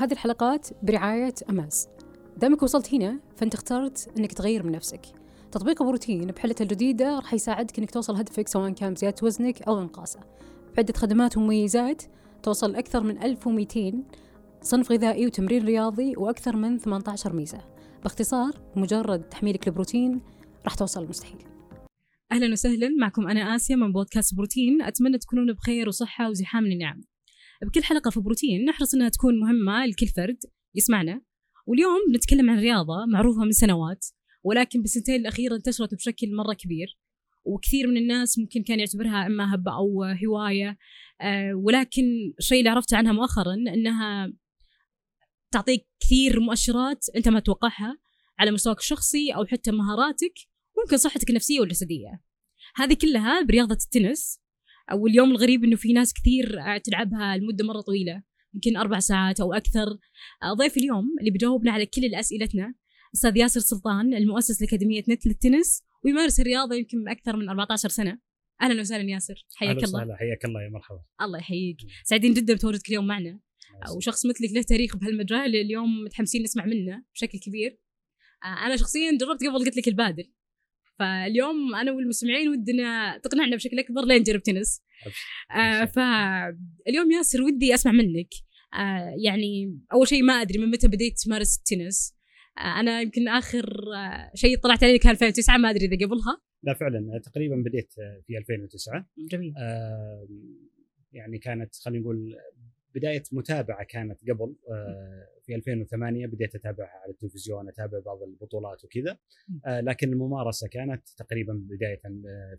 هذه الحلقات برعاية أماز. دامك وصلت هنا فأنت اخترت أنك تغير من نفسك. تطبيق بروتين بحلته الجديدة راح يساعدك أنك توصل هدفك سواء كان بزيادة وزنك أو إنقاصه. بعدة خدمات ومميزات توصل أكثر من 1200 صنف غذائي وتمرين رياضي وأكثر من 18 ميزة. باختصار مجرد تحميلك البروتين راح توصل المستحيل أهلا وسهلا معكم أنا آسيا من بودكاست بروتين. أتمنى تكونون بخير وصحة وزحام النعم بكل حلقة في بروتين نحرص إنها تكون مهمة لكل فرد يسمعنا. واليوم بنتكلم عن رياضة معروفة من سنوات ولكن بالسنتين الأخيرة انتشرت بشكل مرة كبير وكثير من الناس ممكن كان يعتبرها إما هبة أو هواية. أه ولكن الشيء اللي عرفته عنها مؤخرا إنها تعطيك كثير مؤشرات أنت ما تتوقعها على مستواك الشخصي أو حتى مهاراتك وممكن صحتك النفسية والجسدية. هذه كلها برياضة التنس واليوم الغريب إنه في ناس كثير تلعبها لمدة مرة طويلة يمكن أربع ساعات أو أكثر. ضيف اليوم اللي بيجاوبنا على كل اسئلتنا أستاذ ياسر سلطان المؤسس لأكاديمية نت للتنس ويمارس الرياضة يمكن أكثر من 14 سنة. أهلا وسهلا ياسر حياك الله. وسهلا حياك الله يا مرحبا. الله يحييك. سعيدين جدا بتواجدك اليوم معنا. وشخص مثلك له تاريخ بهالمجال اليوم متحمسين نسمع منه بشكل كبير. أنا شخصيا جربت قبل قلت لك البادل. فاليوم أنا والمستمعين ودنا تقنعنا بشكل أكبر لين نجرب تنس. آه فاليوم ياسر ودي أسمع منك. آه يعني أول شيء ما أدري من متى بديت تمارس التنس. آه أنا يمكن آخر آه شيء طلعت عليه كان 2009 ما أدري إذا قبلها. لا فعلا تقريبا بديت في 2009 جميل. آه يعني كانت خلينا نقول بداية متابعة كانت قبل في 2008 بديت أتابعها على التلفزيون أتابع بعض البطولات وكذا. لكن الممارسة كانت تقريبا بداية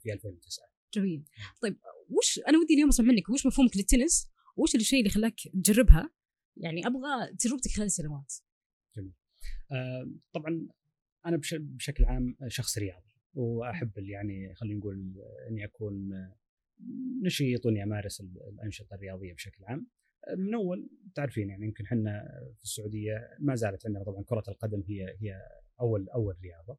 في 2009 جميل. طيب وش أنا ودي اليوم أسمع منك وش مفهومك للتنس؟ وش الشيء اللي خلاك تجربها؟ يعني أبغى تجربتك خلال السنوات. جميل. طبعا أنا بشكل عام شخص رياضي وأحب يعني خلينا نقول إني أكون نشيط وإني أمارس الأنشطة الرياضية بشكل عام. من أول تعرفين يعني يمكن إحنا في السعودية ما زالت عندنا طبعا كرة القدم هي هي أول أول رياضة. آه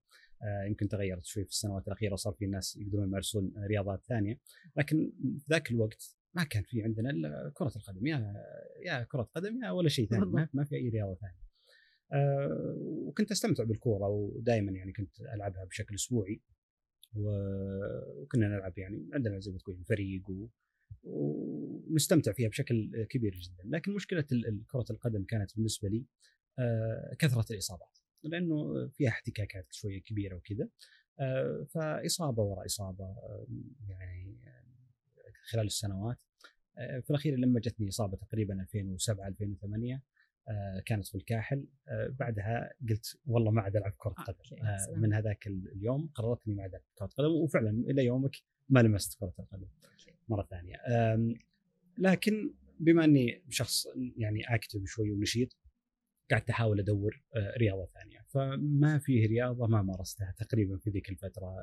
يمكن تغيرت شوي في السنوات الأخيرة وصار في ناس يقدرون يمارسون رياضات ثانية. لكن في ذاك الوقت ما كان في عندنا إلا كرة القدم يا يا كرة قدم يا ولا شيء ثاني ما, ما في أي رياضة ثانية. آه وكنت أستمتع بالكورة ودائما يعني كنت ألعبها بشكل أسبوعي. وكنا نلعب يعني عندنا زي ما تقول فريق و ونستمتع فيها بشكل كبير جدا. لكن مشكلة كرة القدم كانت بالنسبة لي كثرة الإصابات. لأنه فيها احتكاكات شوية كبيرة وكذا. فإصابة وراء إصابة يعني خلال السنوات. في الأخير لما جتني إصابة تقريبا 2007 2008 كانت في الكاحل. بعدها قلت والله ما عاد ألعب كرة قدم. من هذاك اليوم قررت إني ما عاد ألعب كرة قدم وفعلا إلى يومك ما لمست كرة القدم. مرة ثانية. لكن بما إني شخص يعني اكتف شوي ونشيط قعدت أحاول أدور رياضة ثانية. فما فيه رياضة ما مارستها تقريبا في ذيك الفترة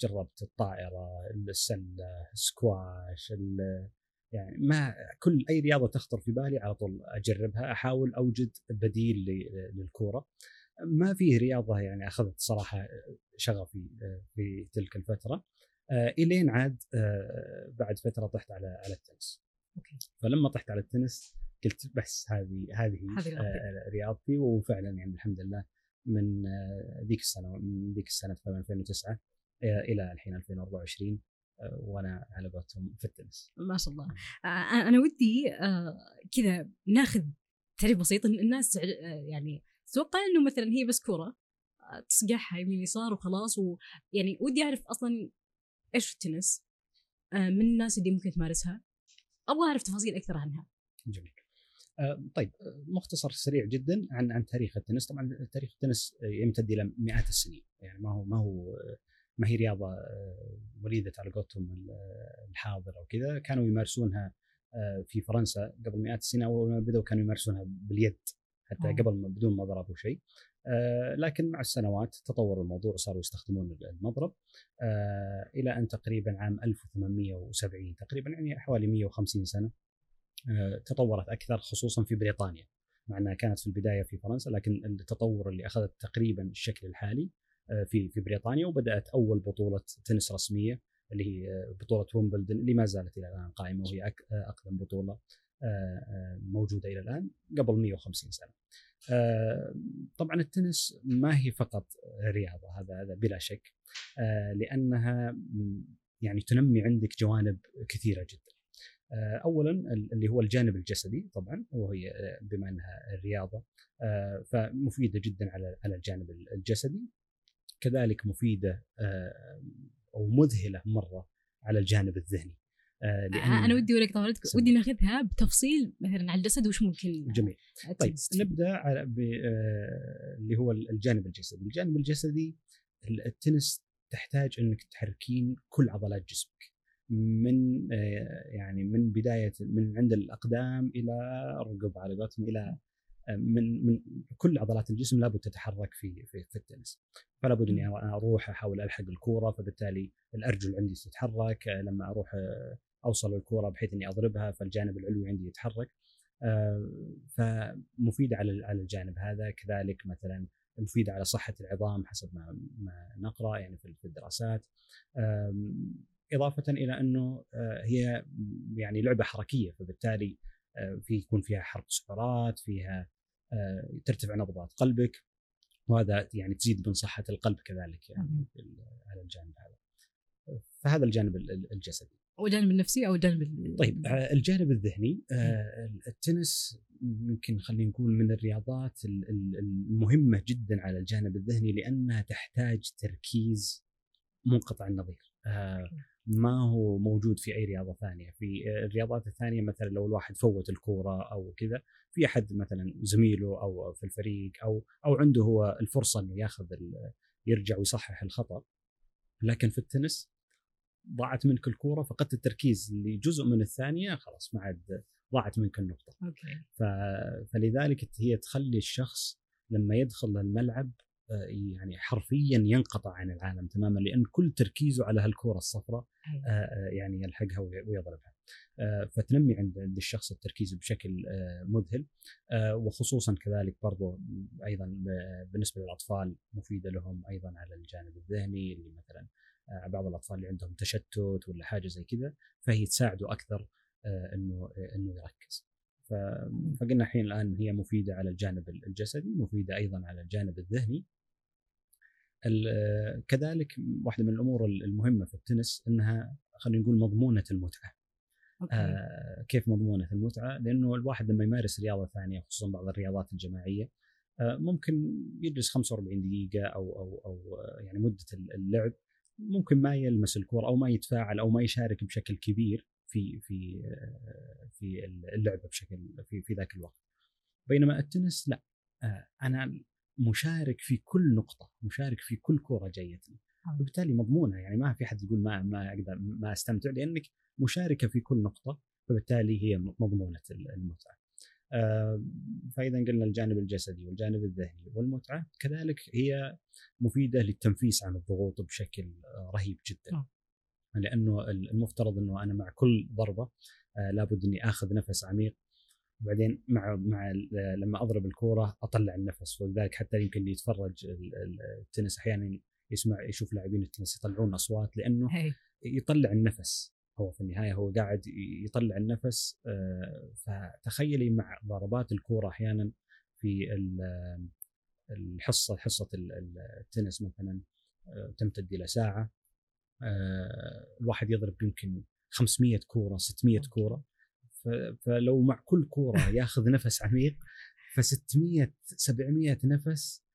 جربت الطائرة السلة سكواش يعني ما كل أي رياضة تخطر في بالي على طول أجربها أحاول أوجد بديل للكورة. ما فيه رياضة يعني أخذت صراحة شغفي في تلك الفترة. آه إلين عاد آه بعد فترة طحت على على التنس. فلما طحت على التنس قلت بس هذه هذه آه رياضتي. وفعلا يعني الحمد لله من آه ذيك السنة من ذيك السنة 2009 آه إلى الحين 2024 آه وأنا على قولتهم في التنس. ما شاء الله. أنا ودي كذا ناخذ تعريف بسيط. الناس يعني تتوقع إنه مثلا هي بس كورة تصقعها يمين يسار وخلاص. ويعني ودي أعرف أصلا إيش التنس؟ من الناس اللي ممكن تمارسها؟ أبغى أعرف تفاصيل أكثر عنها. جميل. طيب مختصر سريع جدا عن عن تاريخ التنس. طبعا تاريخ التنس يمتد إلى مئات السنين. يعني ما هو ما هو ما هي رياضة وليدة على قولتهم الحاضر أو كذا كانوا يمارسونها في فرنسا قبل مئات السنين أول ما بدأوا كانوا يمارسونها باليد حتى قبل ما بدون مضرب وشيء آه لكن مع السنوات تطور الموضوع وصاروا يستخدمون المضرب. آه إلى أن تقريبا عام 1870 تقريبا يعني حوالي 150 سنة. آه تطورت أكثر خصوصا في بريطانيا مع أنها كانت في البداية في فرنسا لكن التطور اللي أخذت تقريبا الشكل الحالي في في بريطانيا وبدأت أول بطولة تنس رسمية اللي هي بطولة ويمبلدون اللي ما زالت إلى الآن قائمة وهي أقدم بطولة موجودة إلى الآن قبل 150 سنة. طبعا التنس ما هي فقط رياضة هذا هذا بلا شك لأنها يعني تنمي عندك جوانب كثيرة جدا. اولا اللي هو الجانب الجسدي طبعا وهي بما إنها الرياضة فمفيدة جدا على على الجانب الجسدي. كذلك مفيدة أو مذهلة مرة على الجانب الذهني. آه لأن أنا ودي ولك طولتك ودي ناخذها بتفصيل مثلا على الجسد وش ممكن جميل. طيب نبدأ على آه اللي هو الجانب الجسدي. الجانب الجسدي التنس تحتاج إنك تحركين كل عضلات جسمك. من آه يعني من بداية من عند الأقدام إلى الركب على قولتهم إلى من من كل عضلات الجسم لابد تتحرك في في, في التنس. فلا بد اني أروح أحاول ألحق الكورة فبالتالي الأرجل عندي تتحرك لما أروح أوصل الكورة بحيث إني أضربها فالجانب العلوي عندي يتحرك. فمفيدة على على الجانب هذا. كذلك مثلا مفيدة على صحة العظام حسب ما ما نقرأ يعني في الدراسات. إضافة إلى أنه هي يعني لعبة حركية فبالتالي في يكون فيها حرق سعرات فيها ترتفع نبضات قلبك وهذا يعني تزيد من صحة القلب كذلك يعني على الجانب هذا. فهذا الجانب الجسدي. والجانب النفسي أو الجانب طيب آه، الجانب الذهني آه، التنس يمكن خلينا نقول من الرياضات المهمة جدا على الجانب الذهني لأنها تحتاج تركيز منقطع النظير. آه، ما هو موجود في أي رياضة ثانية في الرياضات الثانية مثلا لو الواحد فوت الكورة أو كذا في أحد مثلا زميله أو في الفريق أو أو عنده هو الفرصة إنه ياخذ يرجع ويصحح الخطأ لكن في التنس ضاعت منك الكورة فقدت التركيز لجزء من الثانية خلاص ما عاد ضاعت منك النقطة. okay. فلذلك هي تخلي الشخص لما يدخل الملعب آه، يعني حرفيا ينقطع عن العالم تماما لأن كل تركيزه على هالكورة الصفراء أيوة. آه، آه، يعني يلحقها ويضربها. فتنمي عند الشخص التركيز بشكل مذهل وخصوصا كذلك برضو أيضا بالنسبة للأطفال مفيدة لهم أيضا على الجانب الذهني اللي مثلا بعض الأطفال اللي عندهم تشتت ولا حاجة زي كذا فهي تساعده أكثر إنه إنه يركز. فقلنا الحين الآن هي مفيدة على الجانب الجسدي، مفيدة أيضا على الجانب الذهني. كذلك واحدة من الأمور المهمة في التنس إنها خلينا نقول مضمونة المتعة. أوكي. آه كيف مضمونة المتعة؟ لأنه الواحد لما يمارس رياضة ثانية خصوصا بعض الرياضات الجماعية آه ممكن يجلس 45 دقيقة أو أو أو يعني مدة اللعب ممكن ما يلمس الكره أو ما يتفاعل أو ما يشارك بشكل كبير في في آه، في اللعبه بشكل في في ذاك الوقت. بينما التنس لا آه، أنا مشارك في كل نقطة، مشارك في كل كره جايتني. وبالتالي مضمونة يعني ما في حد يقول ما ما أقدر ما أستمتع لأنك مشاركة في كل نقطة فبالتالي هي مضمونة المتعة. آه، فإذا قلنا الجانب الجسدي والجانب الذهني والمتعة كذلك هي مفيدة للتنفيس عن الضغوط بشكل رهيب جدا. لأنه المفترض إنه أنا مع كل ضربة آه، لابد إني آخذ نفس عميق وبعدين مع مع لما أضرب الكورة أطلع النفس ولذلك حتى يمكن اللي يتفرج التنس أحيانا يسمع يشوف لاعبين التنس يطلعون أصوات لأنه هي. يطلع النفس. هو في النهاية هو قاعد يطلع النفس آه، فتخيلي مع ضربات الكورة أحيانا في الحصة حصة التنس مثلا آه، تمتد إلى ساعة آه، الواحد يضرب يمكن 500 كورة 600 كورة. فلو مع كل كورة ياخذ نفس عميق ف 600 700 نفس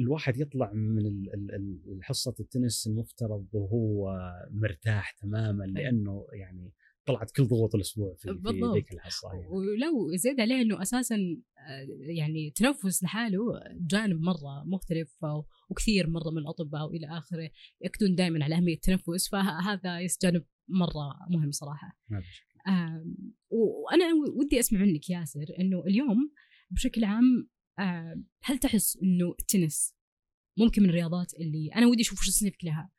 الواحد يطلع من حصة التنس المفترض وهو مرتاح تماما لأنه يعني طلعت كل ضغوط الأسبوع في, في ذيك الحصة يعني. ولو زيد عليه إنه أساسا آه، يعني تنفس لحاله جانب مرة مختلف وكثير مرة من الأطباء وإلى آخره يأكدون دائما على أهمية التنفس فهذا جانب مرة مهم صراحة. وأنا ودي أسمع منك ياسر إنه اليوم بشكل عام هل تحس إنه التنس ممكن من الرياضات اللي أنا ودي أشوف وش تصنيفك لها؟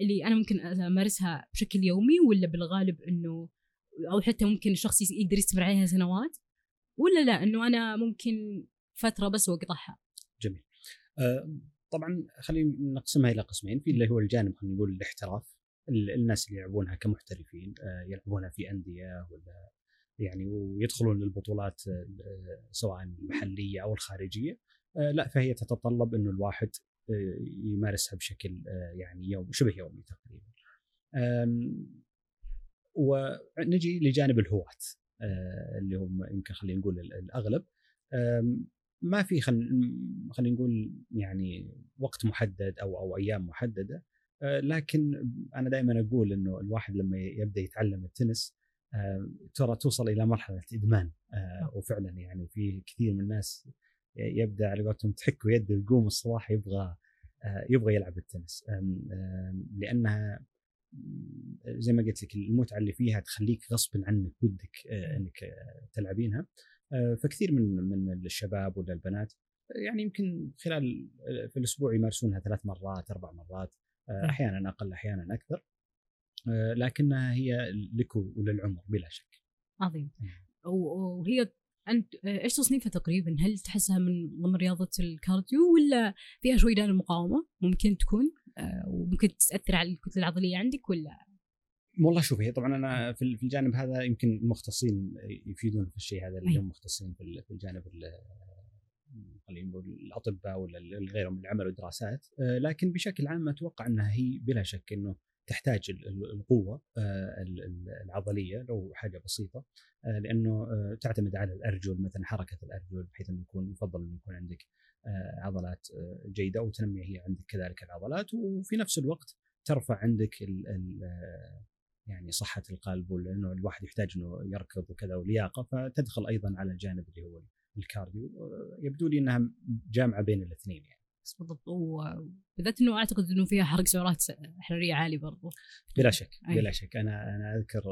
اللي أنا ممكن أمارسها بشكل يومي ولا بالغالب إنه أو حتى ممكن الشخص يقدر يستمر عليها سنوات؟ ولا لا إنه أنا ممكن فترة بس وأقطعها؟ جميل. آه طبعا خلينا نقسمها إلى قسمين في اللي هو الجانب خلينا نقول الاحتراف الناس اللي يلعبونها كمحترفين آه يلعبونها في أندية ولا يعني ويدخلون للبطولات آه، سواء المحلية أو الخارجية آه، لا فهي تتطلب إنه الواحد يمارسها بشكل يعني يوم شبه يومي تقريبا. ونجي لجانب الهواة اللي هم يمكن خلينا نقول الأغلب ما في خلينا نقول يعني وقت محدد أو أو أيام محددة لكن أنا دائما أقول إنه الواحد لما يبدأ يتعلم التنس ترى توصل إلى مرحلة إدمان نعم. وفعلا يعني في كثير من الناس يبدأ على قولتهم تحك ويده يقوم الصباح يبغى يبغى يلعب التنس لأنها زي ما قلت لك المتعة اللي فيها تخليك غصب عنك ودك إنك تلعبينها فكثير من من الشباب ولا البنات يعني يمكن خلال في الأسبوع يمارسونها ثلاث مرات أربع مرات. أحيانا أقل أحيانا أكثر. آه، لكنها هي لك وللعمر بلا شك. عظيم. وهي أنت آه، إيش تصنيفها تقريبا؟ هل تحسها من ضمن رياضة الكارديو ولا فيها شوي دان المقاومة؟ ممكن تكون آه، وممكن تأثر على الكتلة العضلية عندك ولا؟ والله شوفي هي طبعا أنا في الجانب هذا يمكن المختصين يفيدون في الشيء هذا اللي هم مختصين في الجانب خلينا الأطباء ولا غيرهم اللي عملوا دراسات لكن بشكل عام أتوقع إنها هي بلا شك إنه تحتاج القوة آه، العضلية لو حاجة بسيطة آه، لأنه آه، تعتمد على الأرجل مثلا حركة الأرجل بحيث إنه يكون يفضل إنه يكون عندك عضلات جيدة وتنمي هي عندك كذلك العضلات وفي نفس الوقت ترفع عندك ال ال يعني صحة القلب ولأنه الواحد يحتاج إنه يركض وكذا ولياقه فتدخل أيضا على الجانب اللي هو الكارديو يبدو لي إنها جامعة بين الاثنين يعني. بالضبط وبالذات إنه أعتقد إنه فيها حرق سعرات حرارية عالي برضو. بلا شك بلا شك. أنا أنا أذكر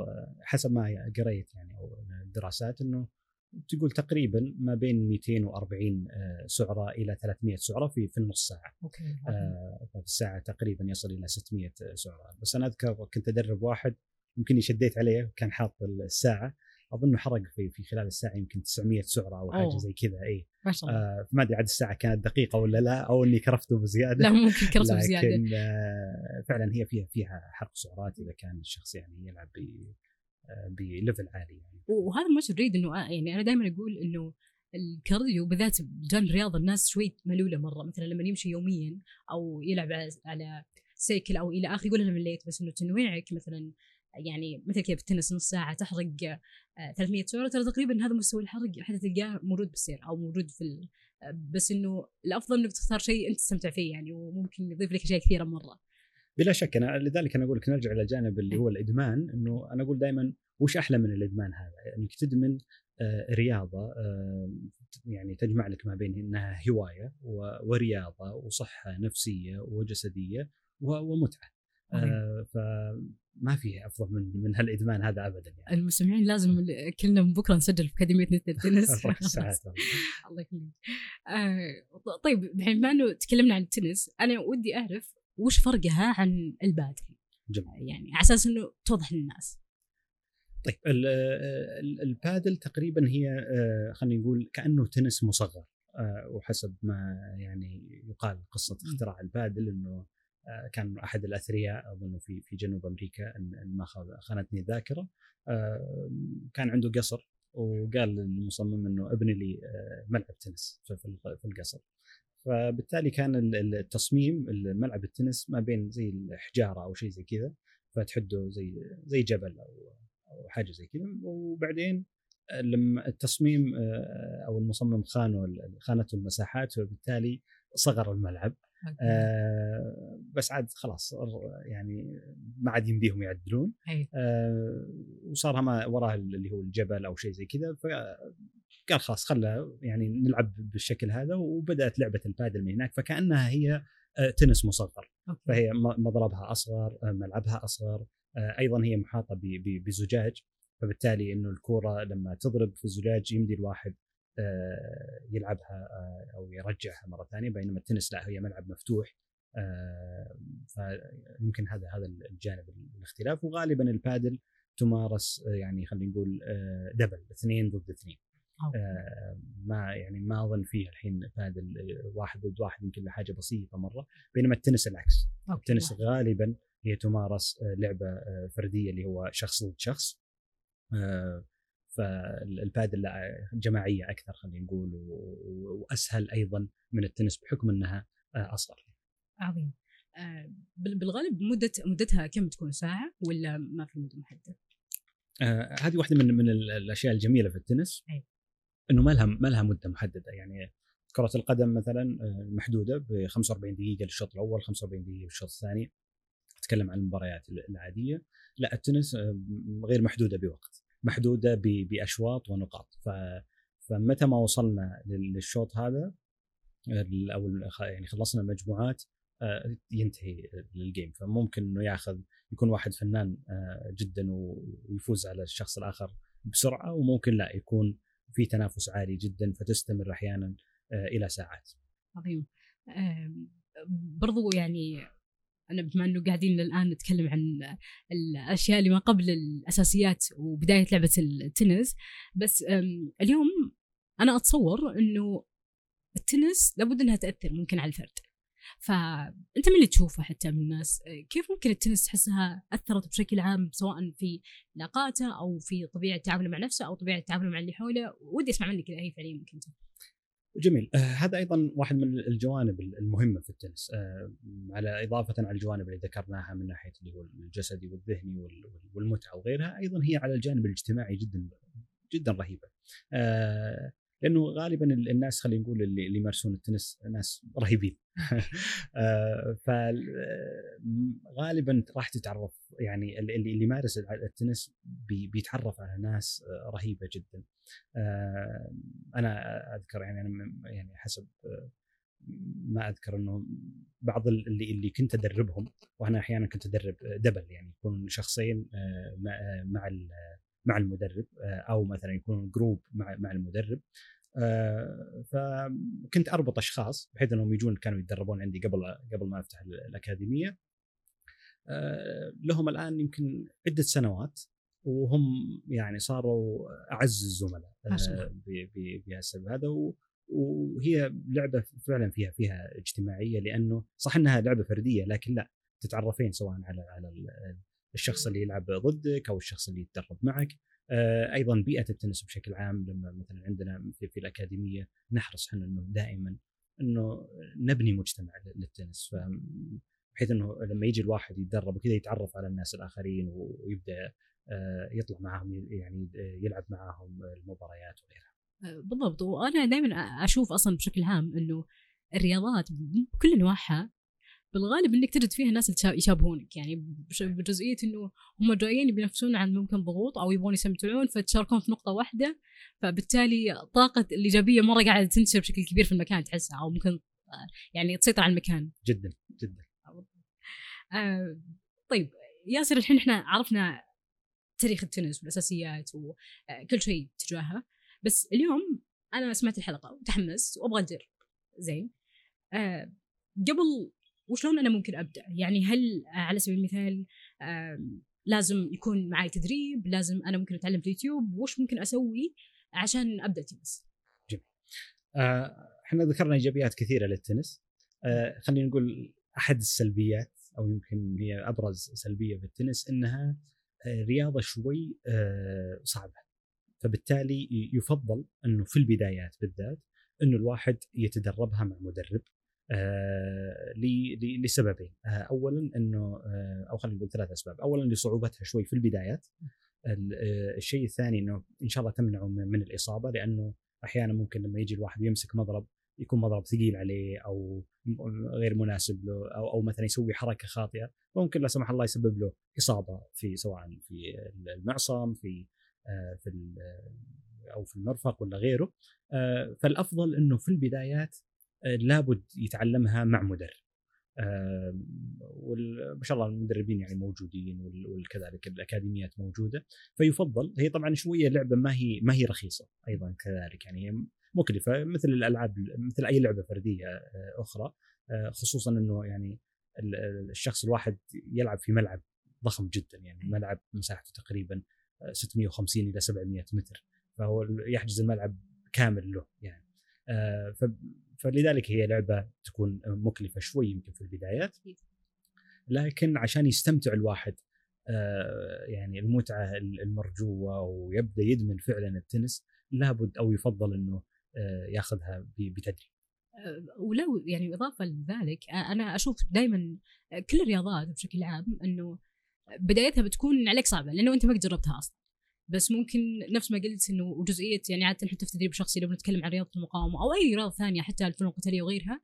حسب ما قريت يعني أو الدراسات إنه تقول تقريبا ما بين 240 آه، سعرة إلى 300 سعرة في في النص ساعة. أوكي. آه في الساعة تقريبا يصل إلى 600 سعرة، بس أنا أذكر كنت أدرب واحد يمكن شديت عليه كان حاط الساعة. أظن حرق في في خلال الساعة يمكن 900 سعرة أو حاجة. زي كذا اي ما شاء الله. آه ما أدري عاد الساعة كانت دقيقة ولا لا أو إني كرفته بزيادة. لا ممكن كرفته بزيادة. لكن آه فعلا هي فيها فيها حرق سعرات إذا كان الشخص يعني يلعب ب آه ب level عالي يعني. وهذا ما تريد إنه آه، يعني أنا دائما أقول إنه ال cardio بالذات بجانب الرياضه الناس شوي ملولة مرة. مثلا لما يمشي يوميا أو يلعب على سيكل أو إلى اخره يقول أنا مليت بس إنه تنويعك مثلا يعني مثل كذا بالتنس نص ساعة تحرق 300 سعره ترى تقريبا هذا مستوى الحرق حتى تلقاه موجود بالسير أو موجود في بس إنه الأفضل إنك تختار شيء أنت تستمتع فيه يعني وممكن يضيف لك أشياء كثيرة مرة. بلا شك أنا لذلك أنا أقول لك نرجع إلى الجانب اللي هو الإدمان إنه أنا أقول دائما وش أحلى من الإدمان هذا؟ إنك تدمن آه، رياضة آه، يعني تجمع لك ما بين إنها هواية ورياضة وصحة نفسية وجسدية ومتعة. آه فما في أفضل من من هالإدمان هذا ابدا يعني. المستمعين لازم كلنا من بكرة نسجل في أكاديمية نت التنس الله يخليك. آه طيب الحين بما إنه تكلمنا عن التنس أنا ودي أعرف وش فرقها عن البادل؟ جميل. يعني على أساس إنه توضح للناس. طيب البادل تقريبا هي آه، خلينا نقول كأنه تنس مصغر آه، وحسب ما يعني يقال قصة اختراع البادل إنه كان أحد الأثرياء أظن في في جنوب أمريكا إن ما خانتني الذاكره آه، كان عنده قصر وقال للمصمم إنه ابني لي آه، ملعب تنس في القصر. فبالتالي كان التصميم ملعب التنس ما بين زي الحجارة أو شيء زي كذا فتحده زي زي جبل أو أو حاجة زي كذا. وبعدين لما التصميم أو المصمم خانوا خانته المساحات فبالتالي صغر الملعب. آه بس عاد خلاص يعني ما عاد يمديهم يعدلون. آه وصار ما وراه اللي هو الجبل أو شيء زي كذا فقال خلاص خلى يعني نلعب بالشكل هذا وبدأت لعبة البادل من هناك فكأنها هي آه تنس مصغر. فهي مضربها أصغر آه ملعبها أصغر آه أيضا هي محاطة بزجاج. فبالتالي إنه الكورة لما تضرب في الزجاج يمدي الواحد يلعبها آه، أو يرجعها مرة ثانية بينما التنس لا هي ملعب مفتوح. آه، فيمكن هذا هذا الجانب الاختلاف. وغالبا البادل تمارس يعني خلينا نقول دبل اثنين ضد اثنين. ما يعني ما أظن فيه الحين بادل واحد ضد واحد يمكن لحاجة بسيطة مرة. بينما التنس العكس. okay. التنس غالبا هي تمارس لعبة فردية اللي هو شخص ضد شخص. فالبادل جماعية أكثر خلينا نقول وأسهل أيضا من التنس بحكم إنها أصغر. عظيم. بالغالب مده مدتها كم تكون ساعة ولا ما في مدة محددة؟ آه هذه واحدة من من الأشياء الجميلة في التنس أي. إنه ما لها ما لها مدة محددة يعني كرة القدم مثلا محدودة ب 45 دقيقة للشوط الأول 45 دقيقة للشوط الثاني أتكلم عن المباريات العادية لا التنس غير محدودة بوقت محدودة بأشواط ونقاط فمتى ما وصلنا للشوط هذا أو يعني خلصنا المجموعات آه، ينتهي الجيم فممكن إنه ياخذ يكون واحد فنان آه، جدا ويفوز على الشخص الآخر بسرعة وممكن لا يكون في تنافس عالي جدا فتستمر أحيانا آه، إلى ساعات. عظيم. برضو يعني أنا بما إنه قاعدين الآن نتكلم عن الأشياء اللي ما قبل الأساسيات وبداية لعبة التنس بس اليوم أنا أتصور إنه التنس لابد إنها تأثر ممكن على الفرد. فأنت من اللي تشوفه حتى من الناس؟ كيف ممكن التنس تحسها أثرت بشكل عام سواء في علاقاته أو في طبيعة تعامله مع نفسه أو طبيعة تعامله مع اللي حوله؟ ودي أسمع منك هي فعليا ممكن جميل. آه هذا أيضا واحد من الجوانب المهمة في التنس. آه على إضافة على الجوانب اللي ذكرناها من ناحية اللي هو الجسدي والذهني والمتعة وغيرها أيضا هي على الجانب الاجتماعي جدا جدا رهيبة. آه لأنه غالبا الناس خلينا نقول اللي, يمارسون التنس ناس رهيبين. آه، فغالبا راح تتعرف يعني اللي اللي يمارس التنس بيتعرف على ناس رهيبة جدا. آه، أنا أذكر يعني أنا يعني حسب ما أذكر إنه بعض اللي اللي كنت أدربهم وأنا أحيانا كنت أدرب دبل يعني يكون شخصين آه، مع مع المدرب أو مثلا يكون جروب مع مع المدرب. آه، فكنت أربط أشخاص بحيث إنهم يجون كانوا يتدربون عندي قبل قبل ما أفتح الأكاديمية. آه، لهم الآن يمكن عدة سنوات وهم يعني صاروا أعز الزملاء آه، بهالسبب هذا وهي لعبة فعلا فيها فيها اجتماعية لأنه صح إنها لعبة فردية لكن لا تتعرفين سواء على على الشخص اللي يلعب ضدك أو الشخص اللي يتدرب معك. آه، أيضا بيئة التنس بشكل عام لما مثلا عندنا في, في الأكاديمية نحرص إحنا إنه دائما إنه نبني مجتمع للتنس. بحيث إنه لما يجي الواحد يتدرب وكذا يتعرف على الناس الآخرين ويبدأ آه، يطلع معهم يعني يلعب معهم المباريات وغيرها. آه، بالضبط. وأنا دائما أشوف أصلا بشكل عام إنه الرياضات بكل أنواعها بالغالب إنك تجد فيها ناس يشابهونك. يعني بجزئية إنه هم جايين بينافسون عن ممكن ضغوط أو يبغون يستمتعون فتشاركون في نقطة واحدة فبالتالي طاقة الإيجابية مره قاعدة تنتشر بشكل كبير في المكان تحسها أو ممكن يعني تسيطر على المكان. جدا جدا. آه طيب ياسر الحين إحنا عرفنا تاريخ التنس والأساسيات وكل شيء تجاهه. بس اليوم أنا سمعت الحلقة وتحمست وأبغى ادر زين. آه قبل وشلون أنا ممكن أبدأ؟ يعني هل على سبيل المثال لازم يكون معي تدريب؟ لازم أنا ممكن أتعلم في اليوتيوب؟ وش ممكن أسوي عشان أبدأ تنس جميل. آه، إحنا ذكرنا إيجابيات كثيرة للتنس آه خلينا نقول أحد السلبيات. أو يمكن هي أبرز سلبية في التنس إنها آه رياضة شوي آه صعبة. فبالتالي يفضل إنه في البدايات بالذات إنه الواحد يتدربها مع مدرب آه لسببين. اولا إنه أو خلينا نقول ثلاث أسباب. اولا لصعوبتها شوي في البدايات. الشيء الثاني إنه إن شاء الله تمنعه من الإصابة لأنه أحيانا ممكن لما يجي الواحد يمسك مضرب يكون مضرب ثقيل عليه أو غير مناسب له أو أو مثلا يسوي حركة خاطئة ممكن لا سمح الله يسبب له إصابة في سواء في المعصم في آه، في أو في المرفق ولا غيره. آه، فالأفضل إنه في البدايات آه، لابد يتعلمها مع مدرب. وما شاء الله المدربين يعني موجودين وكذلك الأكاديميات موجودة. فيفضل هي طبعا شوية لعبة ما هي ما هي رخيصة أيضا كذلك يعني مكلفة مثل الألعاب مثل أي لعبة فردية آه، أخرى آه، خصوصا إنه يعني الشخص الواحد يلعب في ملعب ضخم جدا يعني ملعب مساحته تقريبا 650 إلى 700 متر فهو يحجز الملعب كامل له يعني. فلذلك هي لعبة تكون مكلفة شوي يمكن في البدايات. لكن عشان يستمتع الواحد آه، يعني المتعة المرجوة ويبدأ يدمن فعلا التنس لابد أو يفضل إنه آه، ياخذها بتدريج. ولو يعني إضافة لذلك أنا أشوف دائما كل الرياضات بشكل عام إنه بدايتها بتكون عليك صعبة لأنه أنت ما قد جربتها أصلا بس ممكن نفس ما قلت إنه وجزئيه يعني عادة حتى في تدريب شخصي لو بنتكلم عن رياضة المقاومة أو أي رياضة ثانية حتى الفنون القتالية وغيرها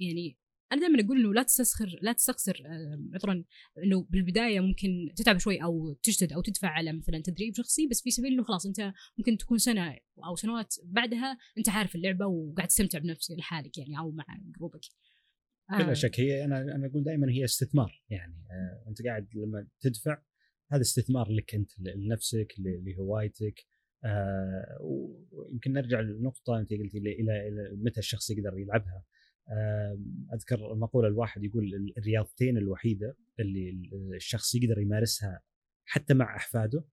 يعني أنا دائما أقول إنه لا تستسخر لا تستخسر عذرا إنه بالبداية ممكن تتعب شوي أو تجتهد أو تدفع على مثلا تدريب شخصي بس في سبيل إنه خلاص أنت ممكن تكون سنة أو سنوات بعدها أنت عارف اللعبة وقاعد تستمتع بنفسك لحالك يعني أو مع جروبك بلا آه. شك هي أنا أنا أقول دائما هي استثمار يعني آه أنت قاعد لما تدفع هذا استثمار لك أنت لنفسك لهوايتك آه ويمكن نرجع للنقطة أنت قلتي إلى إلى متى الشخص يقدر يلعبها أذكر المقولة الواحد يقول الرياضتين الوحيدة اللي الشخص يقدر يمارسها حتى مع أحفاده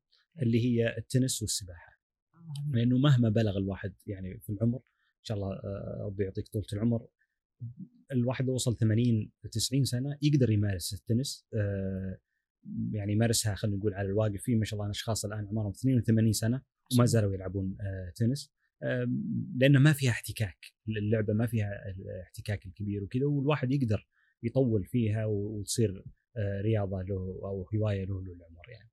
اللي هي التنس والسباحة. آه. لأنه مهما بلغ الواحد يعني في العمر إن شاء الله آه، ربي يعطيك طولة العمر الواحد لو وصل 80 90 سنة يقدر يمارس التنس آه يعني يمارسها خلينا نقول على الواقف. في ما شاء الله أشخاص الآن عمرهم 82 سنة وما زالوا يلعبون تنس. لأنه ما فيها احتكاك. اللعبة ما فيها الاحتكاك الكبير وكذا والواحد يقدر يطول فيها وتصير آه رياضة له أو هواية له له العمر يعني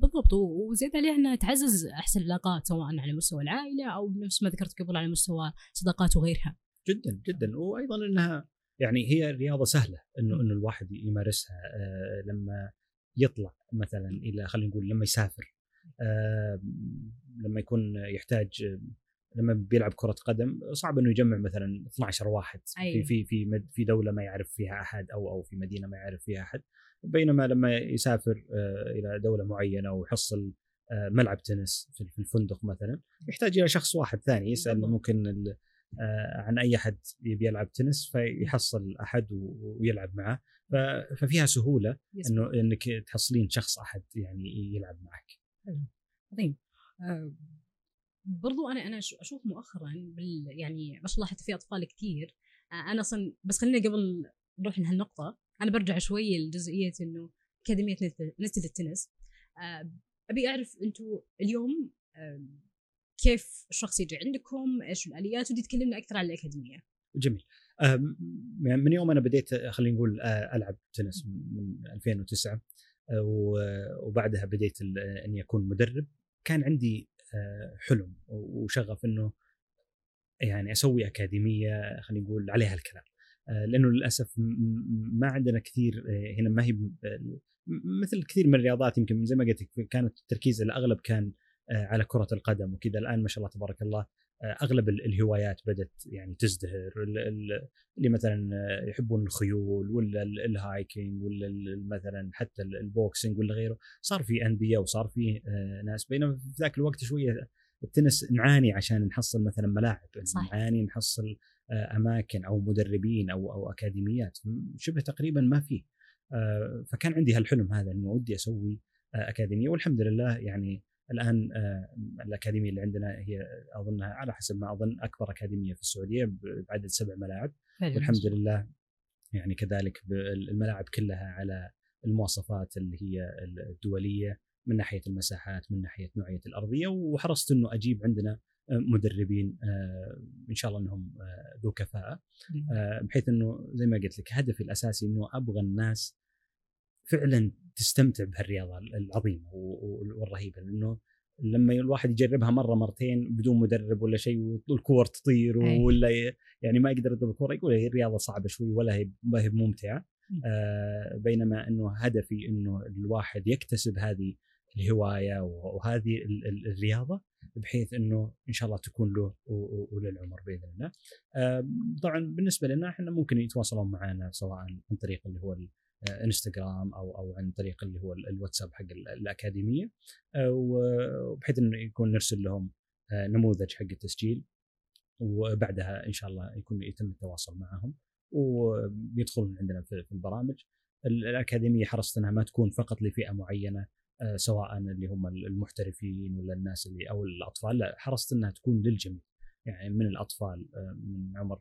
بالضبط وزيد عليها انها تعزز أحسن العلاقات سواء على مستوى العائلة أو نفس ما ذكرت قبل على مستوى صداقات وغيرها. جدا جدا. وأيضا إنها يعني هي رياضة سهلة إنه إنه الواحد يمارسها آه لما يطلع مثلا إلى خلينا نقول لما يسافر آه لما يكون يحتاج لما بيلعب كرة قدم صعب إنه يجمع مثلا 12 واحد أيوة. في في في في دولة ما يعرف فيها أحد أو أو في مدينة ما يعرف فيها أحد بينما لما يسافر آه إلى دولة معينة ويحصل آه ملعب تنس في الفندق مثلا يحتاج إلى شخص واحد ثاني يسأل ممكن آه عن أي أحد يبي يلعب تنس فيحصل أحد ويلعب معه ففيها سهولة إنه إنك تحصلين شخص أحد يعني يلعب معك. عظيم. آه برضو أنا أنا أشوف مؤخرا بال يعني ما شاء الله حتى في أطفال كثير آه أنا أصلا بس خلينا قبل نروح لهالنقطه أنا برجع شوي لجزئية إنه أكاديمية نستل التنس. آه أبي أعرف أنتم اليوم آه كيف الشخص يجي عندكم؟ إيش الآليات؟ ودي تكلمنا أكثر عن الأكاديمية. جميل. من يوم أنا بديت خلينا نقول ألعب تنس من 2009 وبعدها بديت إني أكون مدرب. كان عندي حلم وشغف إنه يعني أسوي أكاديمية خلينا نقول عليها الكلام. لأنه للأسف ما عندنا كثير هنا ما هي مثل كثير من الرياضات يمكن زي ما قلت كانت التركيز الأغلب كان على كرة القدم وكذا. الآن ما شاء الله تبارك الله أغلب الهوايات بدأت يعني تزدهر. اللي مثلا يحبون الخيول ولا ال hiking ولا مثلا حتى ال boxing ولا غيره صار في أندية وصار في آه، ناس. بينما في ذاك الوقت شوية التنس نعاني عشان نحصل مثلا ملاعب صح. نعاني نحصل آه، أماكن أو مدربين أو أو أكاديميات. شبه تقريبا ما فيه آه، فكان عندي هالحلم هذا إنه ودي أسوي أكاديمية. والحمد لله يعني الآن آه، الأكاديمية اللي عندنا هي اظنها على حسب ما أظن أكبر أكاديمية في السعودية بعدد سبع ملاعب. والحمد لله يعني كذلك الملاعب كلها على المواصفات اللي هي الدولية من ناحية المساحات من ناحية نوعية الأرضية. وحرصت إنه أجيب عندنا آه، مدربين آه، إن شاء الله إنهم ذو كفاءة. بحيث إنه زي ما قلت لك هدفي الأساسي إنه أبغى الناس فعلا تستمتع بهالرياضة العظيمة والرهيبة لأنه لما الواحد يجربها مرة مرتين بدون مدرب ولا شيء والكور تطير ولا يعني ما يقدر يضرب الكورة يقول هي الرياضة صعبة شوي ولا هي ما هي ممتعة. آه بينما إنه هدفي إنه الواحد يكتسب هذه الهواية وهذه الرياضة بحيث إنه إن شاء الله تكون له وللعمر بإذن الله. آه طبعا بالنسبة لنا إحنا ممكن يتواصلون معنا سواء عن طريق اللي هو انستغرام أو أو عن طريق اللي هو الواتساب حق الأكاديمية. آه، وبحيث إنه يكون نرسل لهم آه، نموذج حق التسجيل. وبعدها إن شاء الله يكون يتم التواصل معهم. وبيدخلون عندنا في البرامج. الأكاديمية حرصت إنها ما تكون فقط لفئة معينة آه، سواء اللي هم المحترفين ولا الناس اللي أو الأطفال. لا حرصت إنها تكون للجميع. يعني من الأطفال من عمر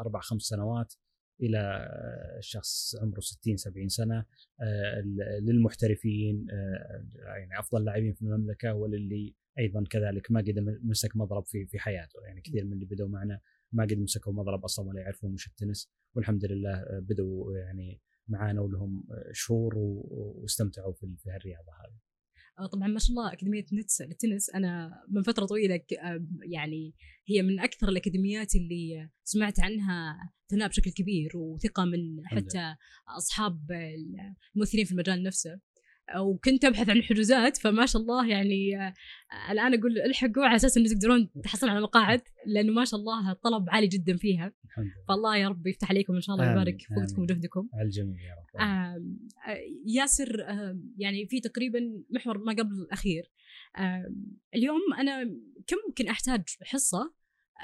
أربع خمس سنوات إلى شخص عمره 60 70 سنة آه، للمحترفين آه، يعني أفضل لاعبين في المملكة وللي أيضا كذلك ما قد مسك مضرب في في حياته يعني كثير من اللي بدوا معنا ما قد مسكوا مضرب أصلا ولا يعرفون وش التنس والحمد لله بدوا يعني معانا ولهم شهور واستمتعوا في هالرياضة هذه. آه، طبعا ما شاء الله أكاديمية نتس للتنس أنا من فترة طويلة آه، يعني هي من أكثر الأكاديميات اللي سمعت عنها ثناء بشكل كبير وثقة من حتى أصحاب الممثلين في المجال نفسه. وكنت أبحث عن حجوزات فما شاء الله يعني آه، الآن أقول ألحقوا على أساس إنه تقدرون تحصلون على مقاعد لأنه ما شاء الله الطلب عالي جدا فيها. فالله يا رب يفتح عليكم إن شاء الله ويبارك في وقتكم وجهدكم. على الجميع يا رب. آه ياسر يعني في تقريبا محور ما قبل الأخير. اليوم أنا كم ممكن أحتاج حصة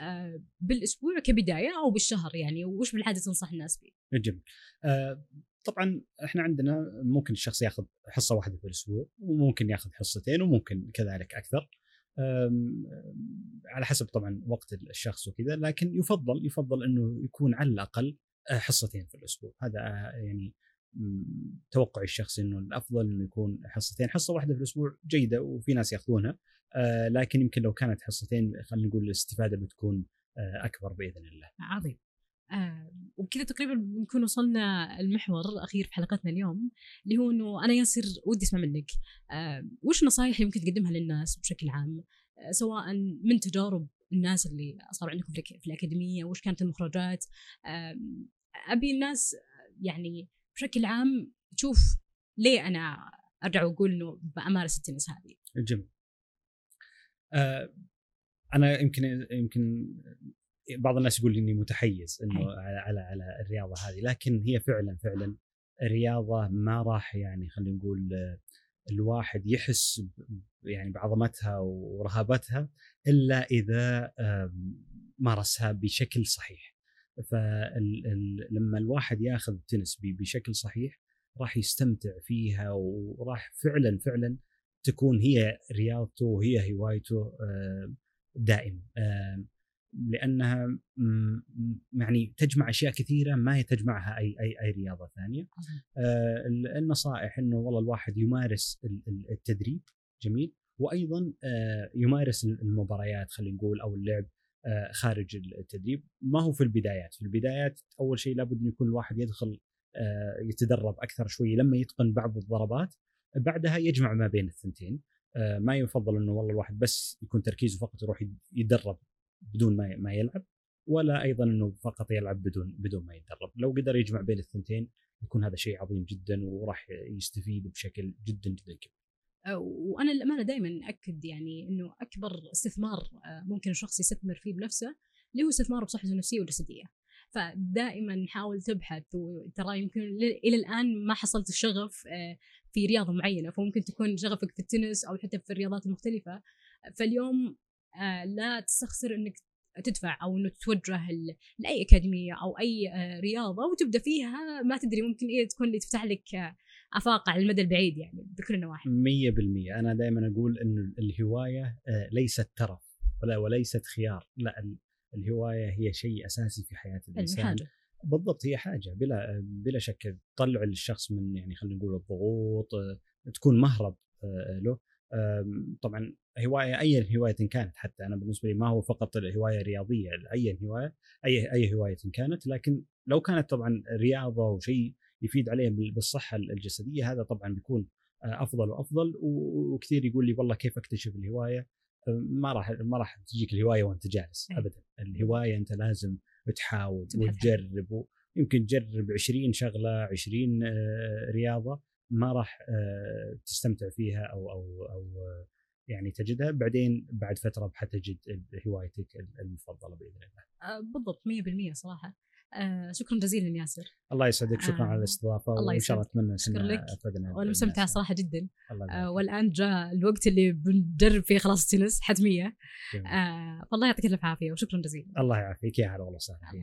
آه بالأسبوع كبداية أو بالشهر يعني؟ وش بالعادة تنصح الناس فيه؟ جميل. طبعا إحنا عندنا ممكن الشخص ياخذ حصة واحدة في الأسبوع وممكن ياخذ حصتين وممكن كذلك أكثر على حسب طبعا وقت الشخص وكذا لكن يفضل يفضل إنه يكون على الأقل آه، حصتين في الأسبوع هذا آه، يعني توقعي الشخصي إنه الأفضل إنه يكون حصتين حصة واحدة في الأسبوع جيدة وفي ناس ياخذونها آه، لكن يمكن لو كانت حصتين خلينا نقول الاستفادة بتكون أكبر بإذن الله. عظيم. وبكذا تقريبا بنكون وصلنا المحور الأخير في حلقتنا اليوم اللي هو إنه أنا ياسر ودي أسمع منك آه وش النصائح اللي ممكن تقدمها للناس بشكل عام آه سواء من تجارب الناس اللي صاروا عندكم في الأكاديمية وش كانت المخرجات آه أبي الناس يعني بشكل عام تشوف ليه أنا أرجع وأقول إنه بامارس التنس هذه. جميل. آه أنا يمكن يمكن بعض الناس يقول إني متحيز إنه على على على الرياضة هذه لكن هي فعلا فعلا رياضة ما راح يعني خلينا نقول الواحد يحس يعني بعظمتها ورهابتها إلا إذا مارسها بشكل صحيح. فلما الواحد ياخذ التنس بشكل صحيح راح يستمتع فيها وراح فعلا فعلا تكون هي رياضته وهي هوايته دائما لأنها يعني تجمع أشياء كثيرة ما هي تجمعها أي أي أي رياضة ثانية. آه النصائح إنه والله الواحد يمارس التدريب جميل. وأيضا آه يمارس المباريات خلينا نقول أو اللعب آه خارج التدريب. ما هو في البدايات، في البدايات أول شيء لابد إن يكون الواحد يدخل آه يتدرب أكثر شوي لما يتقن بعض الضربات. بعدها يجمع ما بين الثنتين. آه ما يفضل إنه والله الواحد بس يكون تركيزه فقط يروح يتدرب بدون ما ما يلعب ولا أيضا إنه فقط يلعب بدون بدون ما يتدرب. لو قدر يجمع بين الثنتين يكون هذا شيء عظيم جدا وراح يستفيد بشكل جدا جدا. كبير وأنا للأمانة دائما اكد يعني إنه أكبر استثمار ممكن الشخص يستثمر فيه بنفسه اللي هو استثماره بصحته النفسية والجسدية. فدائما حاول تبحث وترى يمكن إلى الآن ما حصلت الشغف في رياضة معينة فممكن تكون شغفك في التنس أو حتى في الرياضات المختلفة. فاليوم لا تستخسر إنك تدفع أو إنه تتوجه لأي أكاديمية أو أي آه، رياضة وتبدأ فيها. ما تدري ممكن إيه تكون اللي تفتح لك آه، أفاق على المدى البعيد يعني بكل النواحي. 100% أنا دائما أقول انه الهواية ليست ترف ولا وليست خيار. لا الهواية هي شيء أساسي في حياة الإنسان. حاجة. بالضبط هي حاجة بلا بلا شك. تطلع الشخص من يعني خلينا نقول الضغوط تكون مهرب له. طبعا هواية أي هواية كانت حتى أنا بالنسبة لي ما هو فقط هوايه رياضيه أي هواية أي أي هواية كانت لكن لو كانت طبعا رياضة وشيء يفيد عليه بالصحة الجسدية هذا طبعا بيكون آه، أفضل وأفضل وكثير يقول لي والله كيف أكتشف الهواية؟ ما راح ما راح تجيك الهواية وأنت جالس ابدا الهواية أنت لازم تحاول وتجرب يمكن تجرب 20 شغلة 20 آه، رياضة ما راح آه، تستمتع فيها أو أو أو يعني تجدها. بعدين بعد فترة حتجد هوايتك المفضلة بإذن الله. آه، بالضبط 100% صراحة. آه شكرا جزيلا ياسر. الله يسعدك شكرا آه على الاستضافة الله وإن شاء الله أتمنى شكرا لك. وأنا مستمتعة صراحة جدا. آه والآن جاء الوقت اللي بنجرب فيه خلاص التنس حتمية. آه فالله يعطيك الف عافية وشكرا جزيلا. الله يعافيك. يا هلا والله وسهلا.